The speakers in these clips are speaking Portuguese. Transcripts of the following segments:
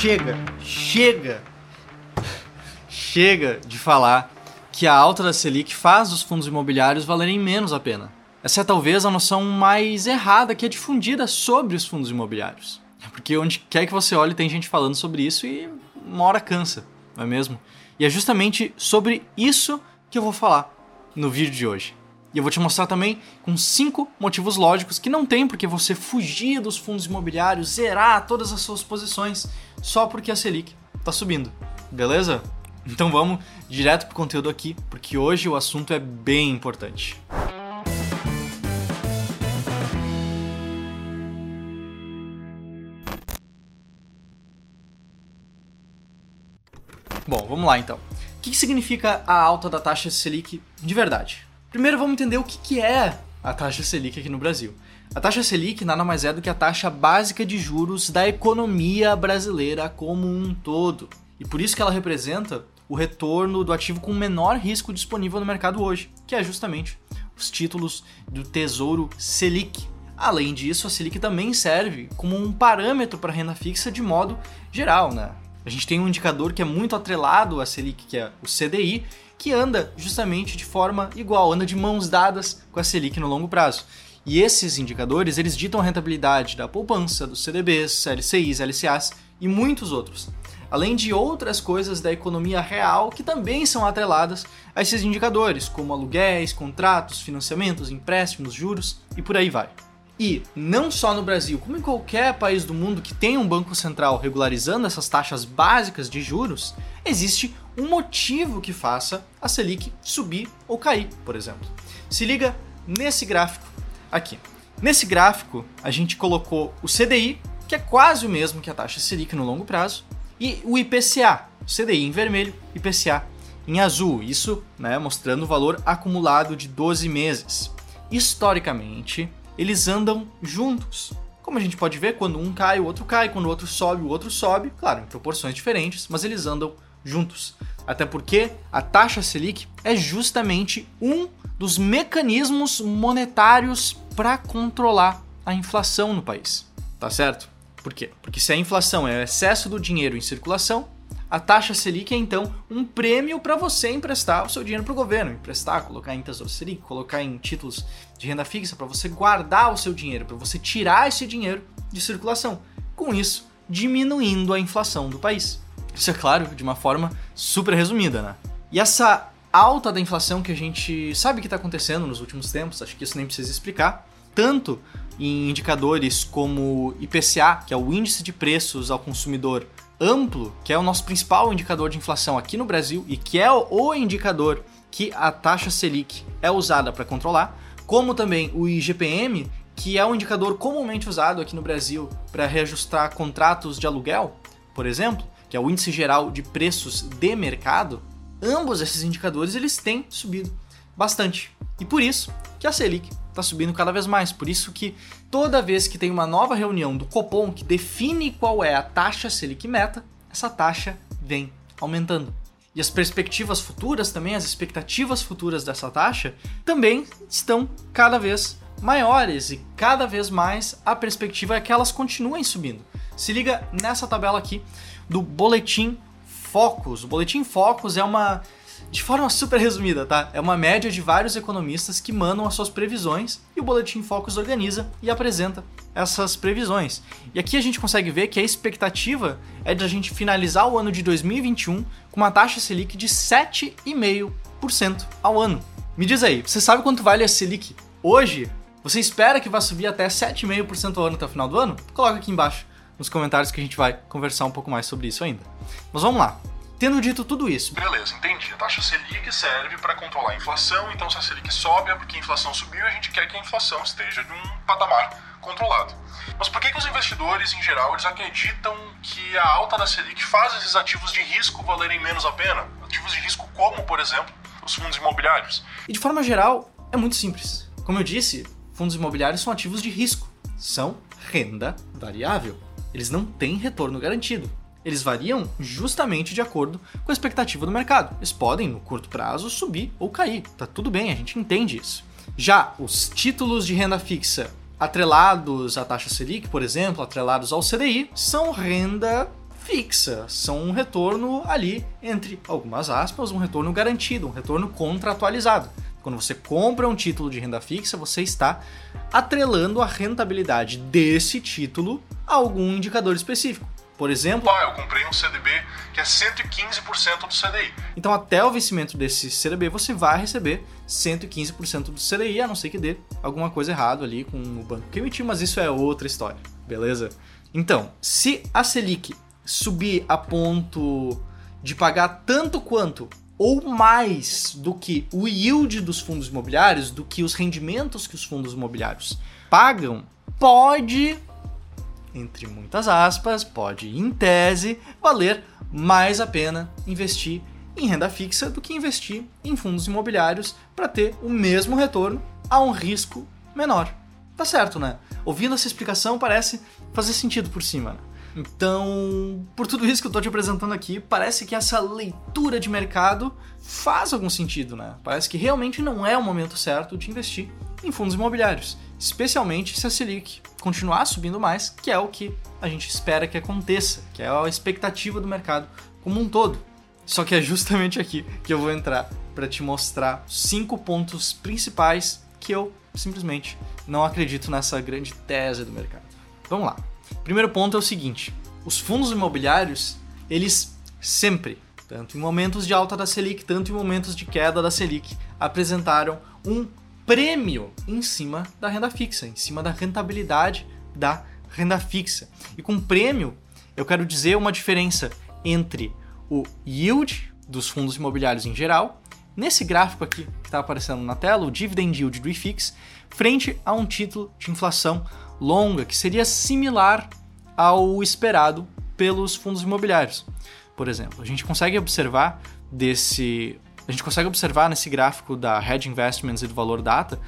chega, chega, chega de falar que a alta da Selic faz os fundos imobiliários valerem menos a pena. Essa é talvez a noção mais errada que é difundida sobre os fundos imobiliários. Porque onde quer que você olhe tem gente falando sobre isso e uma hora cansa, não é mesmo? E é justamente sobre isso que eu vou falar no vídeo de hoje. E eu vou te mostrar também com cinco motivos lógicos que não tem porque você fugir dos fundos imobiliários, zerar todas as suas posições só porque a Selic está subindo. Beleza? Então vamos direto pro conteúdo aqui, porque hoje o assunto é bem importante. Bom, vamos lá então. O que significa a alta da taxa Selic de verdade? Primeiro vamos entender o que é a taxa Selic aqui no Brasil. A taxa Selic nada mais é do que a taxa básica de juros da economia brasileira como um todo. E por isso que ela representa o retorno do ativo com menor risco disponível no mercado hoje, que é justamente os títulos do Tesouro Selic. Além disso, a Selic também serve como um parâmetro para renda fixa de modo geral, né? A gente tem um indicador que é muito atrelado à Selic, que é o CDI, que anda justamente de forma igual, anda de mãos dadas com a Selic no longo prazo. E esses indicadores, eles ditam a rentabilidade da poupança, dos CDBs, LCIs, LCAs e muitos outros. Além de outras coisas da economia real que também são atreladas a esses indicadores, como aluguéis, contratos, financiamentos, empréstimos, juros e por aí vai. E não só no Brasil, como em qualquer país do mundo que tenha um banco central regularizando essas taxas básicas de juros, existe um motivo que faça a Selic subir ou cair, por exemplo. Se liga nesse gráfico aqui. Nesse gráfico, a gente colocou o CDI, que é quase o mesmo que a taxa Selic no longo prazo, e o IPCA, CDI em vermelho, IPCA em azul, isso né, mostrando o valor acumulado de 12 meses. Historicamente, eles andam juntos. Como a gente pode ver, quando um cai, o outro cai, quando o outro sobe, o outro sobe, claro, em proporções diferentes, mas eles andam juntos. Até porque a taxa Selic é justamente um dos mecanismos monetários para controlar a inflação no país. Tá certo? Por quê? Porque se a inflação é o excesso do dinheiro em circulação, a taxa Selic é então um prêmio para você emprestar o seu dinheiro para o governo, emprestar, colocar em Tesouro Selic, colocar em títulos de renda fixa, para você guardar o seu dinheiro, para você tirar esse dinheiro de circulação. Com isso, diminuindo a inflação do país. Isso é claro, de uma forma super resumida, né? E essa alta da inflação que a gente sabe que está acontecendo nos últimos tempos, acho que isso nem precisa explicar, tanto em indicadores como IPCA, que é o índice de preços ao consumidor amplo, que é o nosso principal indicador de inflação aqui no Brasil e que é o indicador que a taxa Selic é usada para controlar, como também o IGPM, que é um indicador comumente usado aqui no Brasil para reajustar contratos de aluguel, por exemplo, que é o índice geral de preços de mercado, ambos esses indicadores eles têm subido bastante. E por isso que a Selic está subindo cada vez mais. Por isso que toda vez que tem uma nova reunião do Copom que define qual é a taxa Selic meta, essa taxa vem aumentando. E as perspectivas futuras também, as expectativas futuras dessa taxa, também estão cada vez maiores e cada vez mais a perspectiva é que elas continuem subindo. Se liga nessa tabela aqui do Boletim Focus. O Boletim Focus é uma de forma super resumida, tá? É uma média de vários economistas que mandam as suas previsões e o Boletim Focus organiza e apresenta essas previsões. E aqui a gente consegue ver que a expectativa é de a gente finalizar o ano de 2021 com uma taxa Selic de 7,5% ao ano. Me diz aí, você sabe quanto vale a Selic hoje? Você espera que vai subir até 7,5% ao ano até o final do ano? Coloca aqui embaixo nos comentários que a gente vai conversar um pouco mais sobre isso ainda. Mas vamos lá. Tendo dito tudo isso. Beleza, entendi. A taxa Selic serve para controlar a inflação, então se a Selic sobe é porque a inflação subiu e a gente quer que a inflação esteja em um patamar controlado. Mas por que, que os investidores, em geral, eles acreditam que a alta da Selic faz esses ativos de risco valerem menos a pena? Ativos de risco como, por exemplo, os fundos imobiliários? E de forma geral, é muito simples. Como eu disse, fundos imobiliários são ativos de risco. São renda variável. Eles não têm retorno garantido. Eles variam justamente de acordo com a expectativa do mercado. Eles podem, no curto prazo, subir ou cair. Tá tudo bem, a gente entende isso. Já os títulos de renda fixa atrelados à taxa Selic, por exemplo, atrelados ao CDI, são renda fixa, são um retorno ali entre algumas aspas, um retorno garantido, um retorno contratualizado. Quando você compra um título de renda fixa, você está atrelando a rentabilidade desse título a algum indicador específico. Por exemplo, ah, eu comprei um CDB que é 115% do CDI. Então, até o vencimento desse CDB, você vai receber 115% do CDI, a não ser que dê alguma coisa errada ali com o banco que emitiu, mas isso é outra história, beleza? Então, se a Selic subir a ponto de pagar tanto quanto ou mais do que o yield dos fundos imobiliários, do que os rendimentos que os fundos imobiliários pagam, pode, entre muitas aspas, pode, em tese, valer mais a pena investir em renda fixa do que investir em fundos imobiliários para ter o mesmo retorno a um risco menor. Tá certo, né? Ouvindo essa explicação parece fazer sentido por cima, né? Então, por tudo isso que eu tô te apresentando aqui, parece que essa leitura de mercado faz algum sentido, né? Parece que realmente não é o momento certo de investir em fundos imobiliários, especialmente se a Selic continuar subindo mais, que é o que a gente espera que aconteça, que é a expectativa do mercado como um todo. Só que é justamente aqui que eu vou entrar para te mostrar cinco pontos principais que eu simplesmente não acredito nessa grande tese do mercado. Vamos lá. Primeiro ponto é o seguinte: os fundos imobiliários, eles sempre, tanto em momentos de alta da Selic, tanto em momentos de queda da Selic, apresentaram um prêmio em cima da renda fixa, em cima da rentabilidade da renda fixa. E com prêmio, eu quero dizer uma diferença entre o yield dos fundos imobiliários em geral, nesse gráfico aqui que está aparecendo na tela, o dividend yield do IFIX, frente a um título de inflação longa que seria similar ao esperado pelos fundos imobiliários. Por exemplo, a gente consegue observar desse, a gente consegue observar nesse gráfico da Hedge Investments e do Valor Data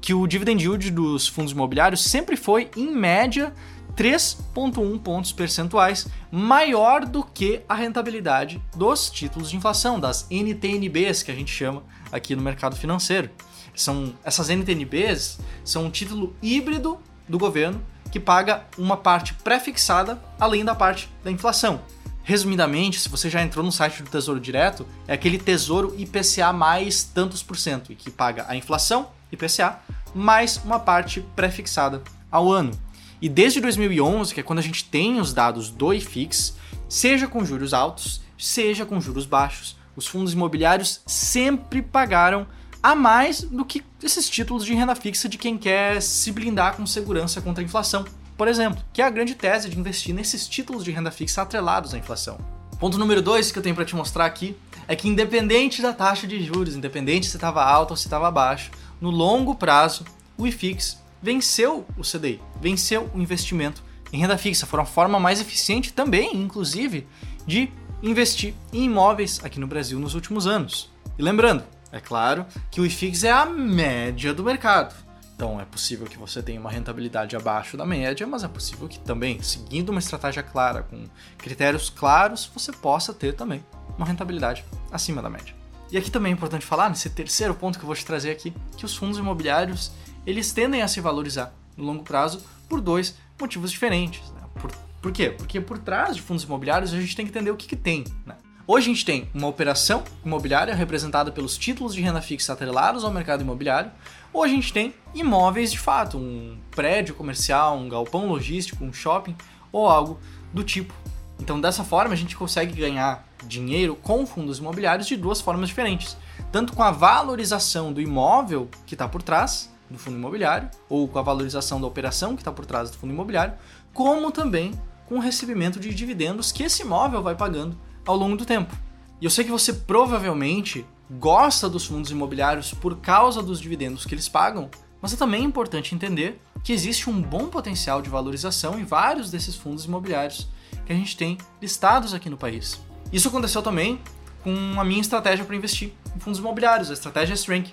que o dividend yield dos fundos imobiliários sempre foi em média 3,1 pontos percentuais maior do que a rentabilidade dos títulos de inflação, das NTNBs que a gente chama aqui no mercado financeiro. São essas NTNBs são um título híbrido do governo que paga uma parte pré-fixada além da parte da inflação. Resumidamente, se você já entrou no site do Tesouro Direto, é aquele Tesouro IPCA mais tantos por cento, e que paga a inflação, IPCA, mais uma parte pré-fixada ao ano. E desde 2011, que é quando a gente tem os dados do IFIX, seja com juros altos, seja com juros baixos, os fundos imobiliários sempre pagaram a mais do que esses títulos de renda fixa de quem quer se blindar com segurança contra a inflação, por exemplo, que é a grande tese de investir nesses títulos de renda fixa atrelados à inflação. Ponto número dois que eu tenho para te mostrar aqui é que independente da taxa de juros, independente se estava alta ou se estava baixo, no longo prazo o IFIX venceu o CDI, venceu o investimento em renda fixa. Foi uma forma mais eficiente também, inclusive, de investir em imóveis aqui no Brasil nos últimos anos. E lembrando, é claro que o IFIX é a média do mercado. Então é possível que você tenha uma rentabilidade abaixo da média, mas é possível que também, seguindo uma estratégia clara, com critérios claros, você possa ter também uma rentabilidade acima da média. E aqui também é importante falar, nesse terceiro ponto que eu vou te trazer aqui, que os fundos imobiliários eles tendem a se valorizar no longo prazo por dois motivos diferentes. Né? Por, por quê? Porque por trás de fundos imobiliários a gente tem que entender o que, que tem. Né? Hoje a gente tem uma operação imobiliária representada pelos títulos de renda fixa atrelados ao mercado imobiliário, ou a gente tem imóveis de fato, um prédio comercial, um galpão logístico, um shopping ou algo do tipo. Então, dessa forma, a gente consegue ganhar dinheiro com fundos imobiliários de duas formas diferentes. Tanto com a valorização do imóvel que está por trás do fundo imobiliário, ou com a valorização da operação que está por trás do fundo imobiliário, como também com o recebimento de dividendos que esse imóvel vai pagando ao longo do tempo. E eu sei que você provavelmente gosta dos fundos imobiliários por causa dos dividendos que eles pagam, mas é também importante entender que existe um bom potencial de valorização em vários desses fundos imobiliários que a gente tem listados aqui no país. Isso aconteceu também com a minha estratégia para investir em fundos imobiliários, a estratégia Strength.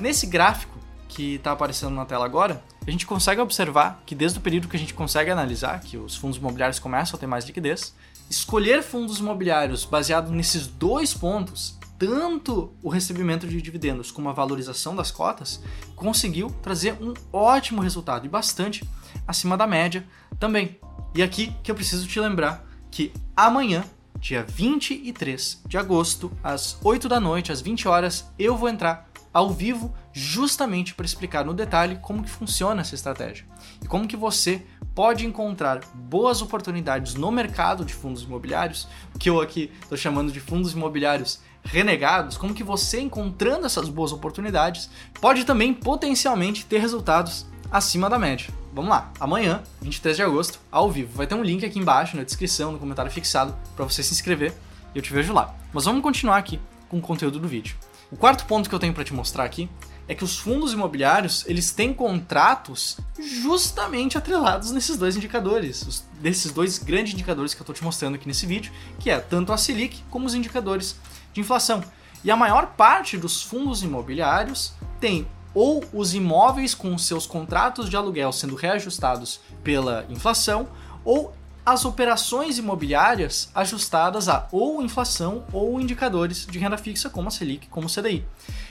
Nesse gráfico que está aparecendo na tela agora, a gente consegue observar que desde o período que a gente consegue analisar, que os fundos imobiliários começam a ter mais liquidez, escolher fundos imobiliários baseado nesses dois pontos, tanto o recebimento de dividendos como a valorização das cotas, conseguiu trazer um ótimo resultado e bastante acima da média também. E aqui que eu preciso te lembrar que amanhã, dia 23 de agosto, às 8 da noite, às 20 horas, eu vou entrar ao vivo justamente para explicar no detalhe como que funciona essa estratégia e como que você pode encontrar boas oportunidades no mercado de fundos imobiliários, que eu aqui estou chamando de fundos imobiliários renegados, como que você encontrando essas boas oportunidades pode também potencialmente ter resultados acima da média. Vamos lá, amanhã, 23 de agosto, ao vivo. Vai ter um link aqui embaixo na descrição, no comentário fixado, para você se inscrever e eu te vejo lá. Mas vamos continuar aqui com o conteúdo do vídeo. O quarto ponto que eu tenho para te mostrar aqui é que os fundos imobiliários eles têm contratos justamente atrelados nesses dois indicadores, os, desses dois grandes indicadores que eu estou te mostrando aqui nesse vídeo, que é tanto a Selic como os indicadores de inflação. E a maior parte dos fundos imobiliários tem ou os imóveis com seus contratos de aluguel sendo reajustados pela inflação, ou as operações imobiliárias ajustadas a ou inflação ou indicadores de renda fixa, como a Selic, como o CDI.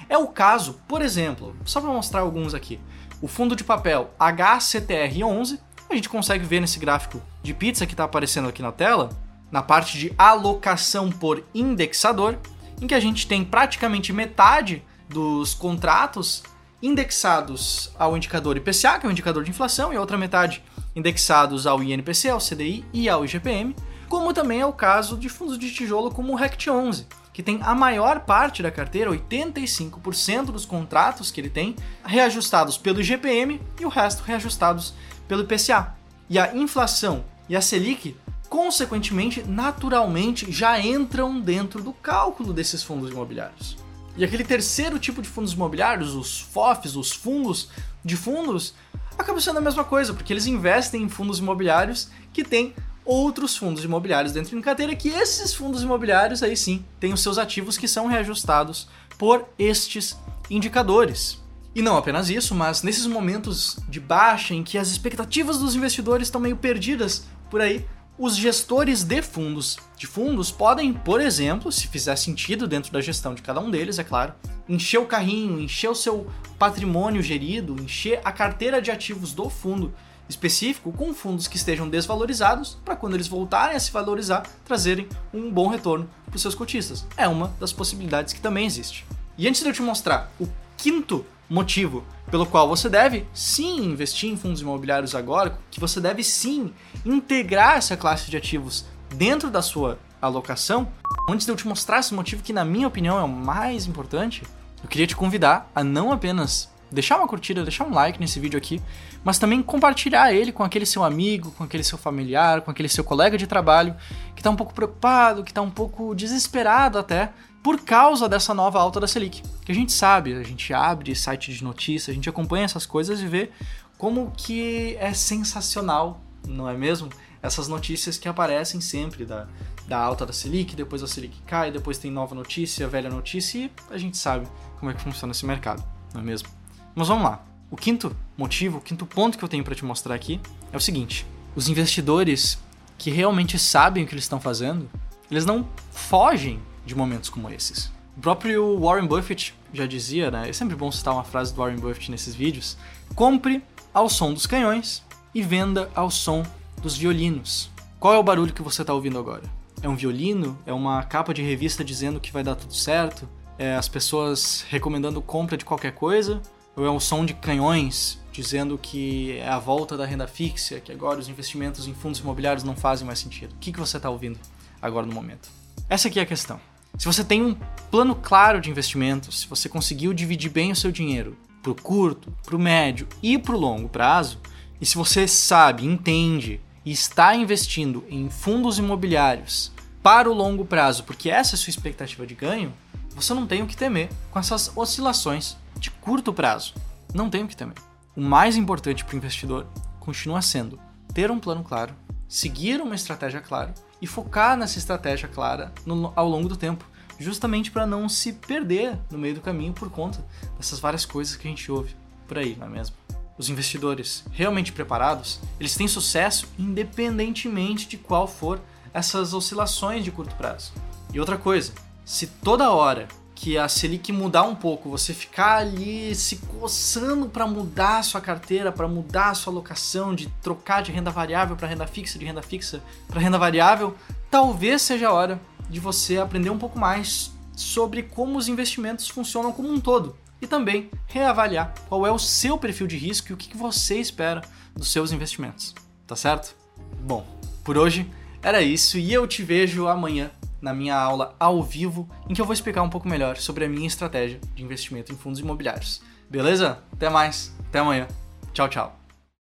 É o caso, por exemplo, só para mostrar alguns aqui, o fundo de papel HCTR11, a gente consegue ver nesse gráfico de pizza que está aparecendo aqui na tela, na parte de alocação por indexador, em que a gente tem praticamente metade dos contratos indexados ao indicador IPCA, que é o indicador de inflação, e a outra metade indexados ao INPC, ao CDI e ao IGPM, como também é o caso de fundos de tijolo como o RECT 11, que tem a maior parte da carteira, 85% dos contratos que ele tem, reajustados pelo IGPM e o resto reajustados pelo IPCA. E a inflação e a Selic, consequentemente, naturalmente, já entram dentro do cálculo desses fundos imobiliários. E aquele terceiro tipo de fundos imobiliários, os FOFs, os fundos de fundos, acaba sendo a mesma coisa, porque eles investem em fundos imobiliários que têm outros fundos imobiliários dentro de carteira, que esses fundos imobiliários aí sim têm os seus ativos que são reajustados por estes indicadores. E não apenas isso, mas nesses momentos de baixa em que as expectativas dos investidores estão meio perdidas por aí, os gestores de fundos de fundos podem, por exemplo, se fizer sentido dentro da gestão de cada um deles, é claro, encher o carrinho, encher o seu patrimônio gerido, encher a carteira de ativos do fundo específico com fundos que estejam desvalorizados para quando eles voltarem a se valorizar, trazerem um bom retorno para os seus cotistas. É uma das possibilidades que também existe. E antes de eu te mostrar o quinto motivo pelo qual você deve sim investir em fundos imobiliários agora, que você deve sim integrar essa classe de ativos dentro da sua alocação. Antes de eu te mostrar esse motivo que na minha opinião é o mais importante, eu queria te convidar a não apenas deixar uma curtida, deixar um like nesse vídeo aqui, mas também compartilhar ele com aquele seu amigo, com aquele seu familiar, com aquele seu colega de trabalho que está um pouco preocupado, que está um pouco desesperado até por causa dessa nova alta da Selic. Que a gente sabe, a gente abre site de notícias, a gente acompanha essas coisas e vê como que é sensacional, não é mesmo? Essas notícias que aparecem sempre da, da alta da Selic, depois a Selic cai, depois tem nova notícia, velha notícia e a gente sabe como é que funciona esse mercado, não é mesmo? Mas vamos lá. O quinto motivo, o quinto ponto que eu tenho para te mostrar aqui é o seguinte: os investidores que realmente sabem o que eles estão fazendo, eles não fogem de momentos como esses. O próprio Warren Buffett já dizia, né? É sempre bom citar uma frase do Warren Buffett nesses vídeos: compre ao som dos canhões e venda ao som dos violinos. Qual é o barulho que você está ouvindo agora? É um violino? É uma capa de revista dizendo que vai dar tudo certo? É as pessoas recomendando compra de qualquer coisa? Ou é um som de canhões dizendo que é a volta da renda fixa, que agora os investimentos em fundos imobiliários não fazem mais sentido? O que, que você está ouvindo agora no momento? Essa aqui é a questão. Se você tem um plano claro de investimentos, se você conseguiu dividir bem o seu dinheiro para o curto, para o médio e para o longo prazo, e se você sabe, entende e está investindo em fundos imobiliários para o longo prazo, porque essa é a sua expectativa de ganho, você não tem o que temer com essas oscilações de curto prazo. Não tem o que temer. O mais importante para o investidor continua sendo ter um plano claro, seguir uma estratégia clara e focar nessa estratégia clara no, ao longo do tempo, justamente para não se perder no meio do caminho por conta dessas várias coisas que a gente ouve por aí, não é mesmo? Os investidores realmente preparados, eles têm sucesso independentemente de qual for essas oscilações de curto prazo. E outra coisa, se toda hora que a Selic mudar um pouco, você ficar ali se coçando para mudar a sua carteira, para mudar a sua alocação, de trocar de renda variável para renda fixa, de renda fixa para renda variável, talvez seja a hora de você aprender um pouco mais sobre como os investimentos funcionam como um todo e também reavaliar qual é o seu perfil de risco e o que você espera dos seus investimentos. Tá certo? Bom, por hoje era isso e eu te vejo amanhã na minha aula ao vivo, em que eu vou explicar um pouco melhor sobre a minha estratégia de investimento em fundos imobiliários. Beleza? Até mais, até amanhã. Tchau, tchau.